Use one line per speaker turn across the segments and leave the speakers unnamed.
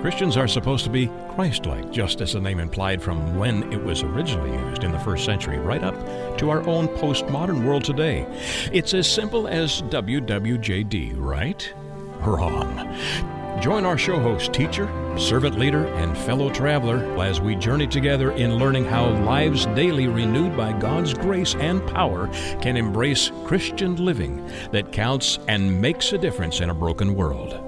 Christians are supposed to be Christ like, just as the name implied from when it was originally used in the first century, right up to our own postmodern world today. It's as simple as WWJD, right? Wrong. Join our show host, teacher, servant leader, and fellow traveler as we journey together in learning how lives daily renewed by God's grace and power can embrace Christian living that counts and makes a difference in a broken world.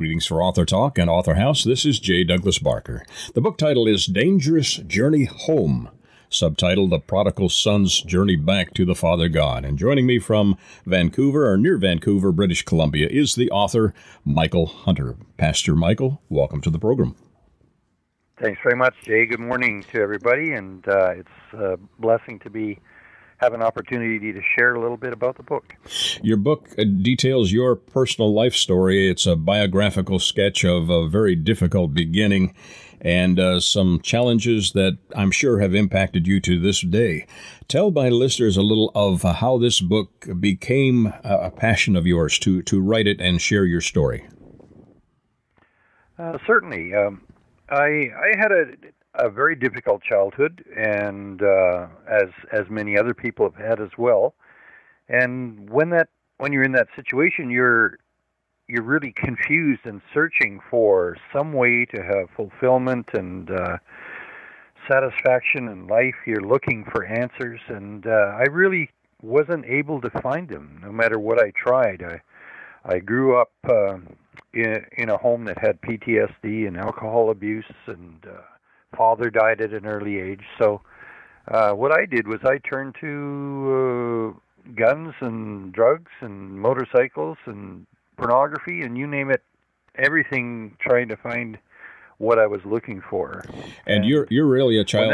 Greetings for Author Talk and Author House. This is J. Douglas Barker. The book title is Dangerous Journey Home, subtitled The Prodigal Son's Journey Back to the Father God. And joining me from Vancouver, or near Vancouver, British Columbia, is the author Michael Hunter. Pastor Michael, welcome to the program.
Thanks very much, Jay. Good morning to everybody, and uh, it's a blessing to be have an opportunity to share a little bit about the book.
Your book uh, details your personal life story. It's a biographical sketch of a very difficult beginning and uh, some challenges that I'm sure have impacted you to this day. Tell my listeners a little of how this book became a passion of yours to, to write it and share your story.
Uh, certainly. Um, I, I had a a very difficult childhood, and uh, as as many other people have had as well. And when that when you're in that situation, you're you're really confused and searching for some way to have fulfillment and uh, satisfaction in life. You're looking for answers, and uh, I really wasn't able to find them, no matter what I tried. I I grew up uh, in in a home that had PTSD and alcohol abuse and uh, father died at an early age. So uh, what I did was I turned to uh, guns and drugs and motorcycles and pornography and you name it, everything trying to find what I was looking for.
And, and you're you're really a child.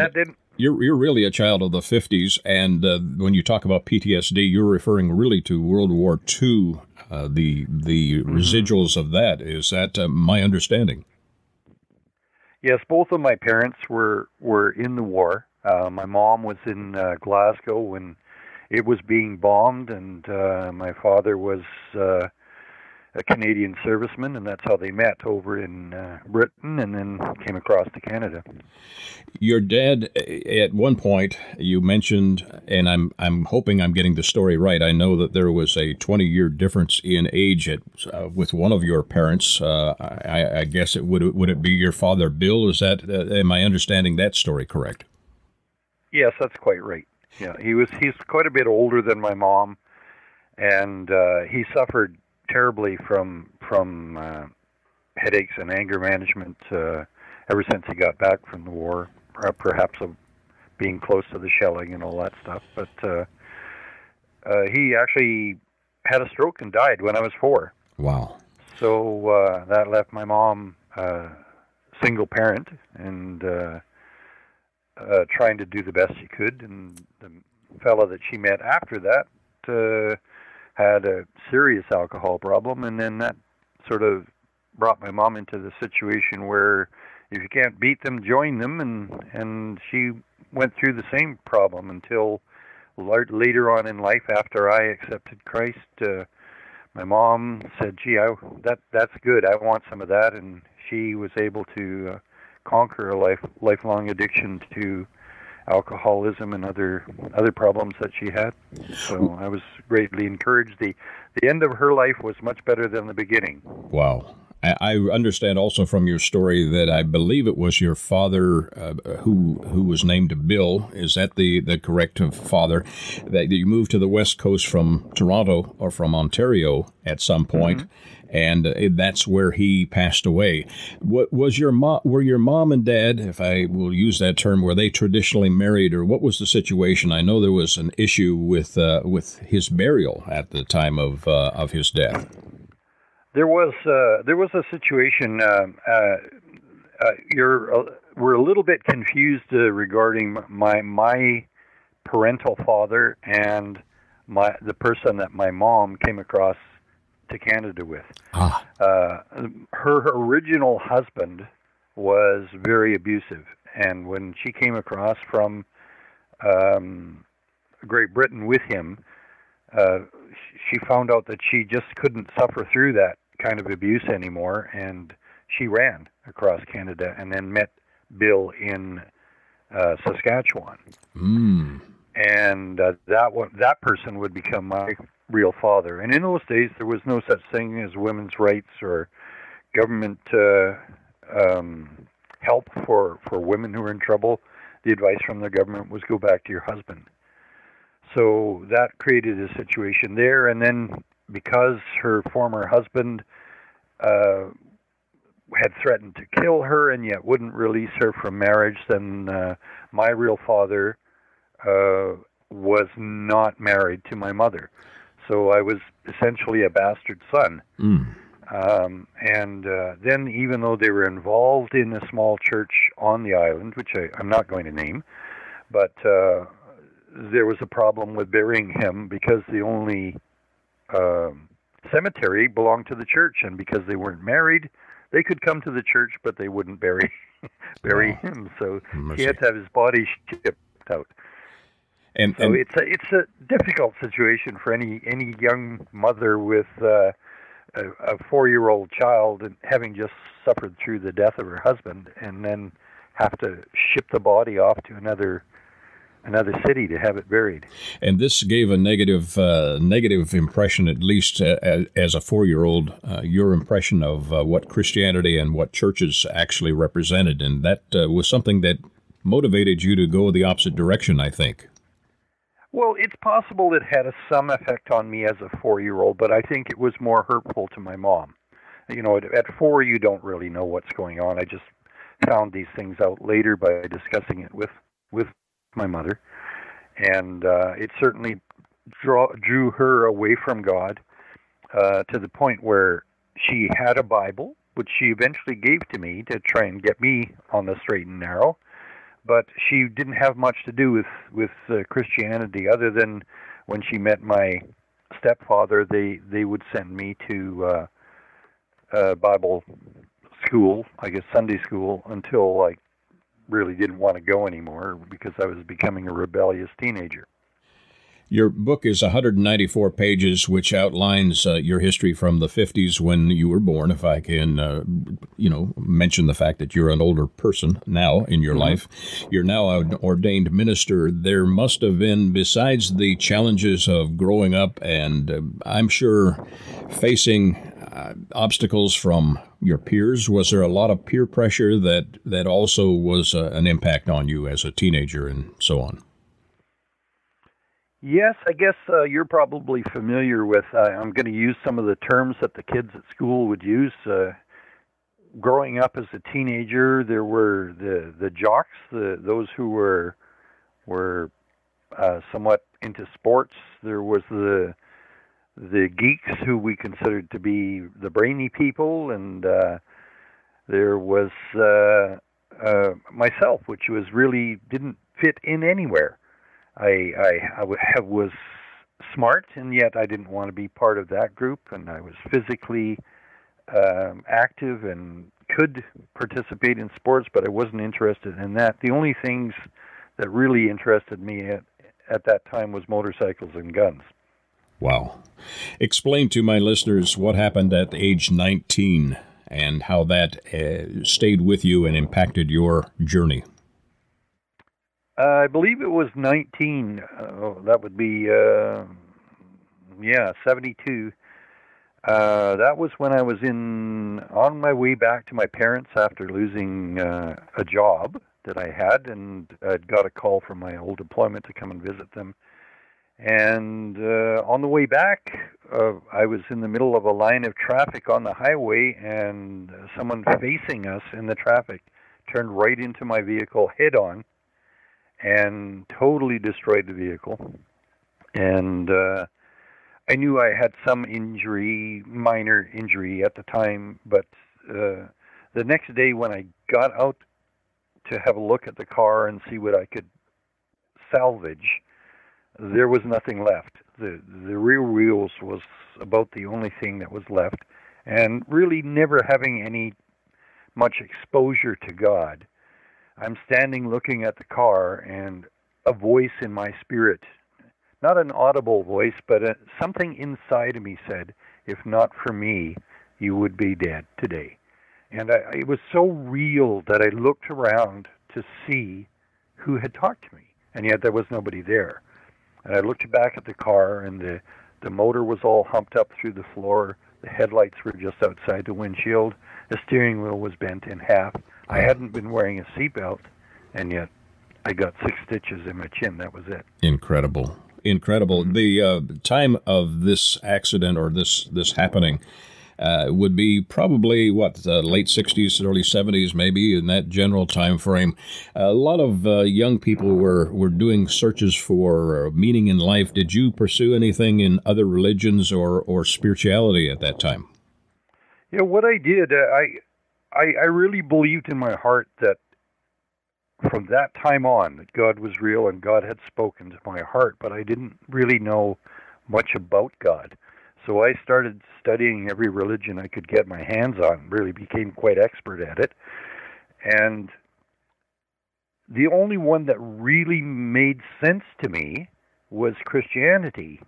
you're you're really a child of the 50s, and uh, when you talk about PTSD, you're referring really to World War II. Uh, the the mm-hmm. residuals of that is that uh, my understanding.
Yes, both of my parents were were in the war. Uh, my mom was in uh, Glasgow when it was being bombed, and uh, my father was uh, a Canadian serviceman, and that's how they met over in uh, Britain, and then came across to Canada.
Your dad, at one point, you mentioned, and I'm I'm hoping I'm getting the story right. I know that there was a 20 year difference in age at, uh, with one of your parents. Uh, I, I, guess it would would it be your father, Bill? Is that uh, am I understanding that story correct?
Yes, that's quite right. Yeah, he was he's quite a bit older than my mom, and uh, he suffered terribly from from uh, headaches and anger management uh, ever since he got back from the war. Perhaps of being close to the shelling and all that stuff. But uh, uh, he actually had a stroke and died when I was four.
Wow.
So uh, that left my mom uh, single parent and uh, uh, trying to do the best she could. And the fellow that she met after that uh, had a serious alcohol problem, and then that sort of brought my mom into the situation where if you can't beat them, join them, and and she went through the same problem until later on in life, after I accepted Christ, uh, my mom said, "Gee, I, that that's good. I want some of that," and she was able to uh, conquer a life lifelong addiction to alcoholism and other other problems that she had. So I was greatly encouraged. the The end of her life was much better than the beginning.
Wow. I understand also from your story that I believe it was your father uh, who who was named Bill. Is that the, the correct father? That you moved to the West Coast from Toronto or from Ontario at some point, mm-hmm and uh, that's where he passed away. What was your mom? Were your mom and dad, if I will use that term, were they traditionally married, or what was the situation? I know there was an issue with uh, with his burial at the time of uh, of his death.
There was uh, there was a situation. Uh, uh, you're we're a little bit confused regarding my my parental father and my the person that my mom came across to Canada with. Ah. Uh, her original husband was very abusive, and when she came across from um, Great Britain with him, uh, she found out that she just couldn't suffer through that kind of abuse anymore, and she ran across Canada and then met Bill in uh, Saskatchewan.
Mm.
And uh, that one, that person would become my real father. And in those days, there was no such thing as women's rights or government uh, um, help for for women who were in trouble. The advice from the government was go back to your husband. So that created a situation there, and then because her former husband uh, had threatened to kill her and yet wouldn't release her from marriage, then uh, my real father uh, was not married to my mother. So I was essentially a bastard son.
Mm.
Um, and uh, then, even though they were involved in a small church on the island, which I, I'm not going to name, but uh, there was a problem with burying him because the only um, cemetery belonged to the church, and because they weren't married, they could come to the church, but they wouldn't bury bury him. So
Mercy.
he had to have his body shipped out.
And,
So
and
it's a it's a difficult situation for any any young mother with uh, a, a four year old child and having just suffered through the death of her husband, and then have to ship the body off to another another city to have it buried.
and this gave a negative uh, negative impression, at least uh, as, as a four year old. Uh, your impression of uh, what Christianity and what churches actually represented, and that uh, was something that motivated you to go the opposite direction. I think.
Well, it's possible it had a, some effect on me as a four year old, but I think it was more hurtful to my mom. You know, at, at four, you don't really know what's going on. I just found these things out later by discussing it with with my mother, and uh, it certainly draw, drew her away from God uh, to the point where she had a Bible, which she eventually gave to me to try and get me on the straight and narrow but she didn't have much to do with with uh, Christianity other than when she met my stepfather they they would send me to uh uh Bible school I guess Sunday school until I really didn't want to go anymore because I was becoming a rebellious teenager
Your book is 194 pages, which outlines uh, your history from the 50s when you were born. If I can, uh, you know, mention the fact that you're an older person now in your life, you're now an ordained minister. There must have been, besides the challenges of growing up, and uh, I'm sure facing uh, obstacles from your peers, was there a lot of peer pressure that that also was uh, an impact on you as a teenager and so on?
Yes, I guess uh, you're probably familiar with. Uh, I'm going to use some of the terms that the kids at school would use. Uh, growing up as a teenager, there were the the jocks, the those who were were uh, somewhat into sports. There was the the geeks who we considered to be the brainy people, and uh, there was uh, uh, myself, which was really didn't fit in anywhere. I I, I was smart, and yet I didn't want to be part of that group. And I was physically um, active and could participate in sports, but I wasn't interested in that. The only things that really interested me at at that time was motorcycles and guns.
Wow. Explain to my listeners what happened at age 19 and how that uh, stayed with you and impacted your journey.
Uh, I believe it was 19. Uh, oh, that would be, uh, yeah, 72. Uh, that was when I was in on my way back to my parents after losing uh, a job that I had, and I'd got a call from my old employment to come and visit them. And uh, on the way back, uh, I was in the middle of a line of traffic on the highway, and someone facing us in the traffic turned right into my vehicle head on and totally destroyed the vehicle. And uh, I knew I had some injury, minor injury at the time, but uh, the next day when I got out to have a look at the car and see what I could salvage, there was nothing left. The the rear wheels was about the only thing that was left, and really never having any much exposure to God. I'm standing looking at the car, and a voice in my spirit, not an audible voice, but a, something inside of me said, "If not for me, you would be dead today." And I, it was so real that I looked around to see who had talked to me, and yet there was nobody there. And I looked back at the car, and the the motor was all humped up through the floor. The headlights were just outside the windshield. The steering wheel was bent in half. I hadn't been wearing a seatbelt, and yet I got six stitches in my chin. That was it.
Incredible, incredible. The uh, time of this accident or this this happening uh, would be probably what the late 60s early 70s maybe in that general time frame a lot of uh, young people were were doing searches for uh, meaning in life did you pursue anything in other religions or or spirituality at that time
yeah what i did uh, i i i really believed in my heart that from that time on that god was real and god had spoken to my heart but i didn't really know much about god so I started studying every religion I could get my hands on, really became quite expert at it. And the only one that really made sense to me was Christianity.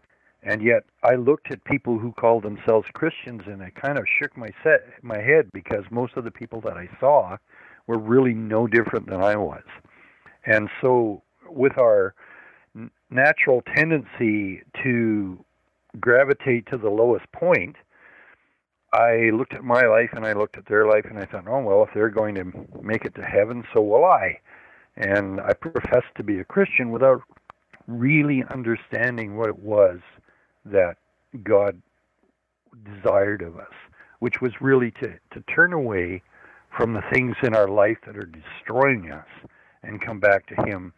And yet I looked at people who called themselves Christians and I kind of shook my set, my head because most of the people that I saw were really no different than I was. And so with our natural tendency to gravitate to the lowest point, I looked at my life and I looked at their life and I thought, oh, well, if they're going to make it to heaven, so will I. And I professed to be a Christian without really understanding what it was that God desired of us, which was really to, to turn away from the things in our life that are destroying us and come back to Him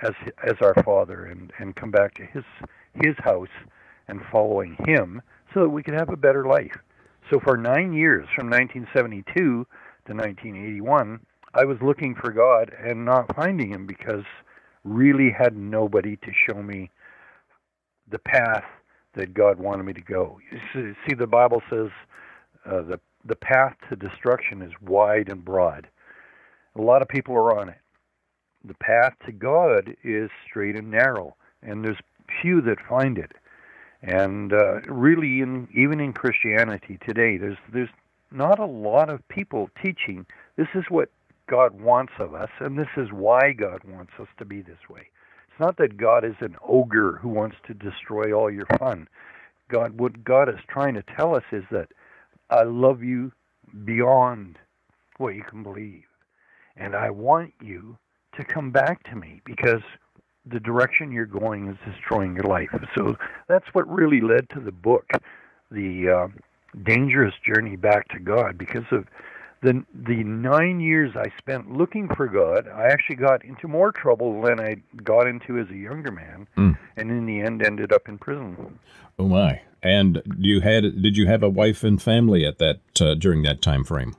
as as our Father and, and come back to His His house and following him so that we could have a better life. So for nine years, from 1972 to 1981, I was looking for God and not finding him because really had nobody to show me the path that God wanted me to go. You see, the Bible says uh, the the path to destruction is wide and broad. A lot of people are on it. The path to God is straight and narrow, and there's few that find it. And uh, really, in even in Christianity today, there's there's not a lot of people teaching this is what God wants of us, and this is why God wants us to be this way. Not that God is an ogre who wants to destroy all your fun. God, what God is trying to tell us is that I love you beyond what you can believe, and I want you to come back to me because the direction you're going is destroying your life. So that's what really led to the book, the uh, dangerous journey back to God, because of the the nine years I spent looking for God. I actually got into more trouble than I got into as a younger man, mm. and in the end ended up in prison.
Oh my! And you had did you have a wife and family at that uh, during that time frame?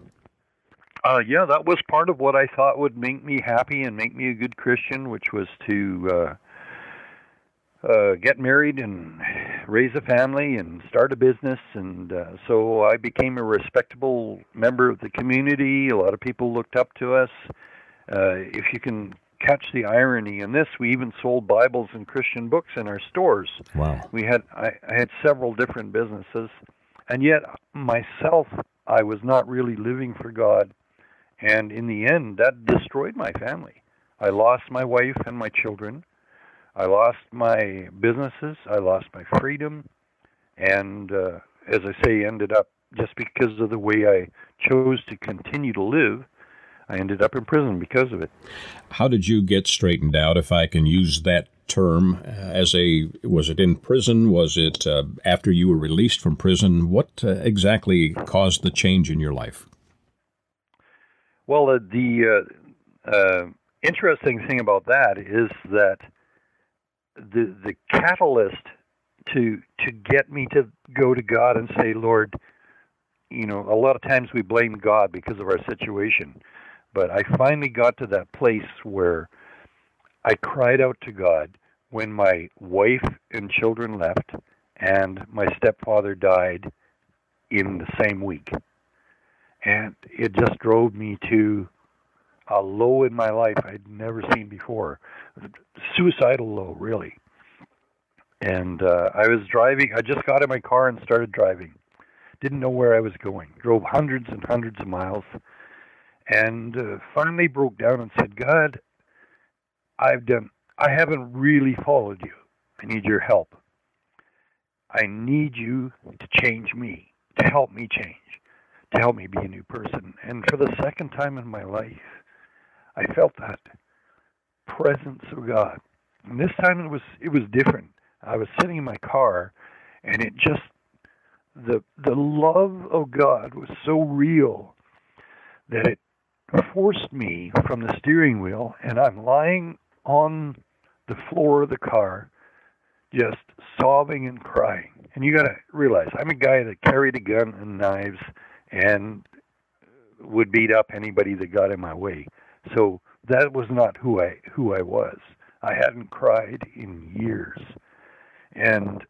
Uh, yeah, that was part of what I thought would make me happy and make me a good Christian, which was to uh, uh, get married and raise a family and start a business. And uh, so I became a respectable member of the community. A lot of people looked up to us. Uh, if you can catch the irony in this, we even sold Bibles and Christian books in our stores.
Wow.
We had I, I had several different businesses, and yet myself, I was not really living for God and in the end, that destroyed my family. I lost my wife and my children. I lost my businesses. I lost my freedom. And uh, as I say, ended up just because of the way I chose to continue to live. I ended up in prison because of it.
How did you get straightened out, if I can use that term, uh, as a was it in prison? Was it uh, after you were released from prison? What uh, exactly caused the change in your life?
Well, uh, the uh, uh, interesting thing about that is that the the catalyst to to get me to go to God and say, Lord, you know, a lot of times we blame God because of our situation, but I finally got to that place where I cried out to God when my wife and children left and my stepfather died in the same week. And it just drove me to a low in my life I'd never seen before. Suicidal low, really. And uh, I was driving. I just got in my car and started driving. Didn't know where I was going. Drove hundreds and hundreds of miles, and uh, finally broke down and said, "God, I've done. I haven't really followed you. I need your help. I need you to change me, to help me change, to help me be a new person." And for the second time in my life, I felt that presence of God. And this time it was it was different. I was sitting in my car and it just the the love of God was so real that it forced me from the steering wheel and I'm lying on the floor of the car just sobbing and crying. And you got to realize I'm a guy that carried a gun and knives and would beat up anybody that got in my way. So that was not who I who I was. I hadn't cried in years, and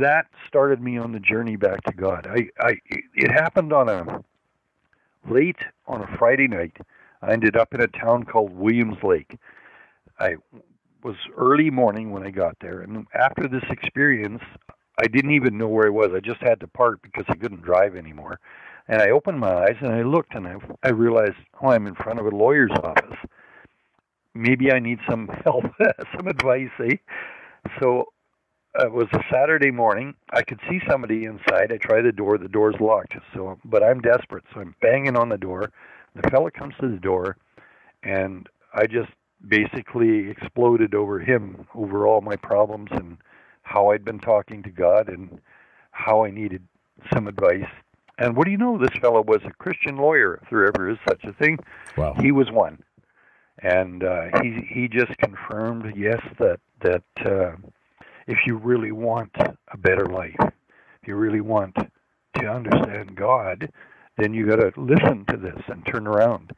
that started me on the journey back to God. I, I it happened on a late on a Friday night. I ended up in a town called Williams Lake. I was early morning when I got there, and after this experience, I didn't even know where I was. I just had to park because I couldn't drive anymore. And I opened my eyes and I looked and I, I realized, oh, I'm in front of a lawyer's office. Maybe I need some help, some advice. Eh? So it was a Saturday morning. I could see somebody inside. I try the door. The door's locked. So, but I'm desperate, so I'm banging on the door. The fella comes to the door, and I just basically exploded over him, over all my problems and how I'd been talking to God and how I needed some advice and what do you know? This fellow was a Christian lawyer, if there ever is such a thing.
Wow.
He was one, and uh, he he just confirmed, yes, that that uh, if you really want a better life, if you really want to understand God, then you got to listen to this and turn around.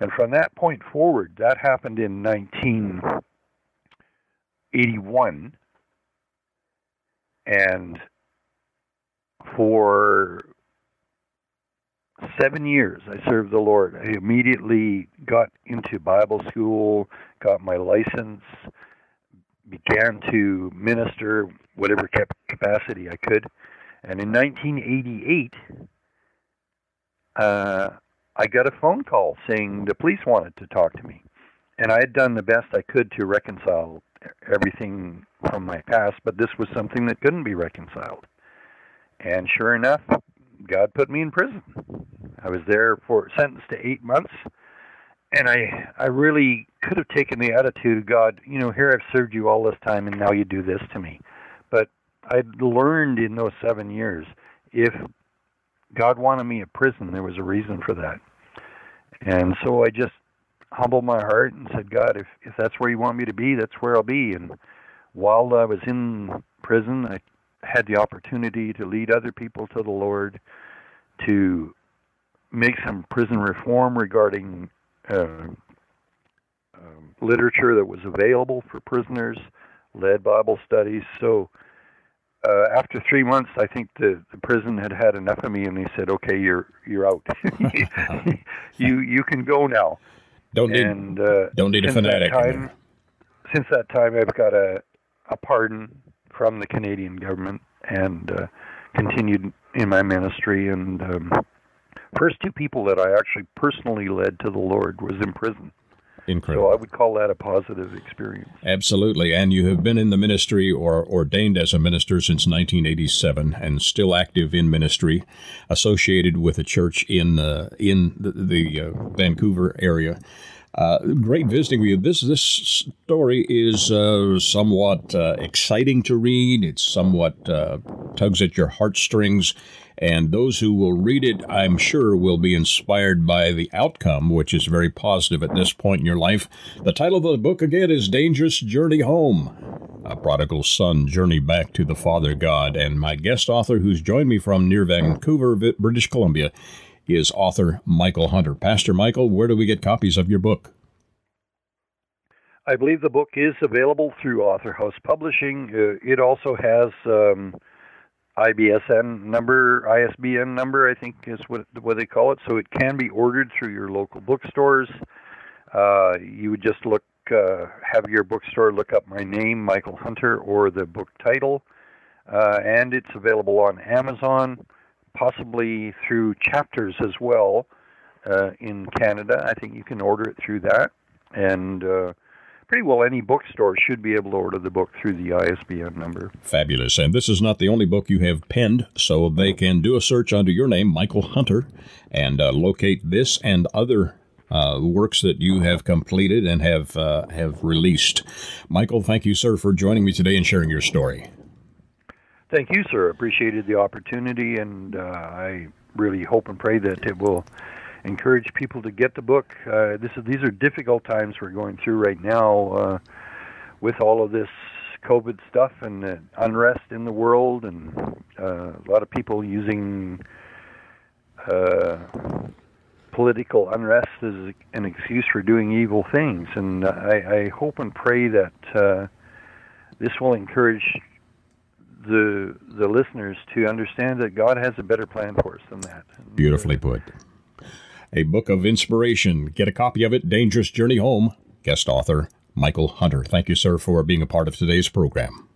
And from that point forward, that happened in 1981, and for seven years I served the Lord. I immediately got into Bible school, got my license, began to minister whatever capacity I could. And in 1988, uh, I got a phone call saying the police wanted to talk to me. And I had done the best I could to reconcile everything from my past, but this was something that couldn't be reconciled. And sure enough, God put me in prison. I was there for sentenced to eight months, and I I really could have taken the attitude, God, you know, here I've served you all this time, and now you do this to me. But I learned in those seven years, if God wanted me in prison, there was a reason for that, and so I just humbled my heart and said, God, if if that's where you want me to be, that's where I'll be. And while I was in prison, I had the opportunity to lead other people to the Lord, to make some prison reform regarding uh, um, literature that was available for prisoners, led Bible studies. So uh, after three months, I think the, the prison had had enough of me, and they said, "Okay, you're you're out. you you can go now."
Don't need and, uh, don't need a fanatic.
Time, since that time, I've got a a pardon from the Canadian government and uh, continued in my ministry. And um, first two people that I actually personally led to the Lord was in prison.
Incredible.
So I would call that a positive experience.
Absolutely. And you have been in the ministry or ordained as a minister since 1987 and still active in ministry, associated with a church in uh, in the, the uh, Vancouver area. Uh, great visiting with you. This this story is uh, somewhat uh, exciting to read. It's somewhat uh, tugs at your heartstrings, and those who will read it, I'm sure, will be inspired by the outcome, which is very positive at this point in your life. The title of the book again is "Dangerous Journey Home." A prodigal son journey back to the Father God, and my guest author, who's joined me from near Vancouver, British Columbia, is author Michael Hunter. Pastor Michael, where do we get copies of your book?
I believe the book is available through Author House Publishing. Uh, it also has um, IBSN number, ISBN number, I think is what what they call it. So it can be ordered through your local bookstores. Uh, you would just look uh, have your bookstore look up my name, Michael Hunter, or the book title, uh, and it's available on Amazon, possibly through chapters as well uh, in Canada. I think you can order it through that, and uh, pretty well any bookstore should be able to order the book through the ISBN number.
Fabulous. And this is not the only book you have penned, so they can do a search under your name, Michael Hunter, and uh, locate this and other uh, works that you have completed and have uh, have released. Michael, thank you, sir, for joining me today and sharing your story.
Thank you, sir. Appreciated the opportunity, and uh, I really hope and pray that it will encourage people to get the book. Uh, this is, these are difficult times we're going through right now uh, with all of this COVID stuff and uh, unrest in the world, and uh, a lot of people using uh, political unrest as an excuse for doing evil things. And I, I hope and pray that uh, this will encourage the the listeners to understand that God has a better plan for us than that.
Beautifully put a book of inspiration. Get a copy of it, Dangerous Journey Home. Guest author Michael Hunter. Thank you, sir, for being a part of today's program.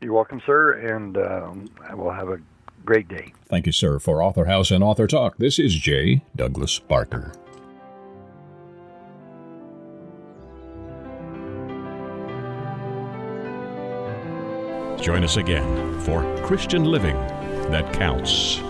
You're welcome, sir, and um, I will have a great day.
Thank you, sir. For Author House and Author Talk, this is J. Douglas Barker. Join us again for Christian Living That Counts.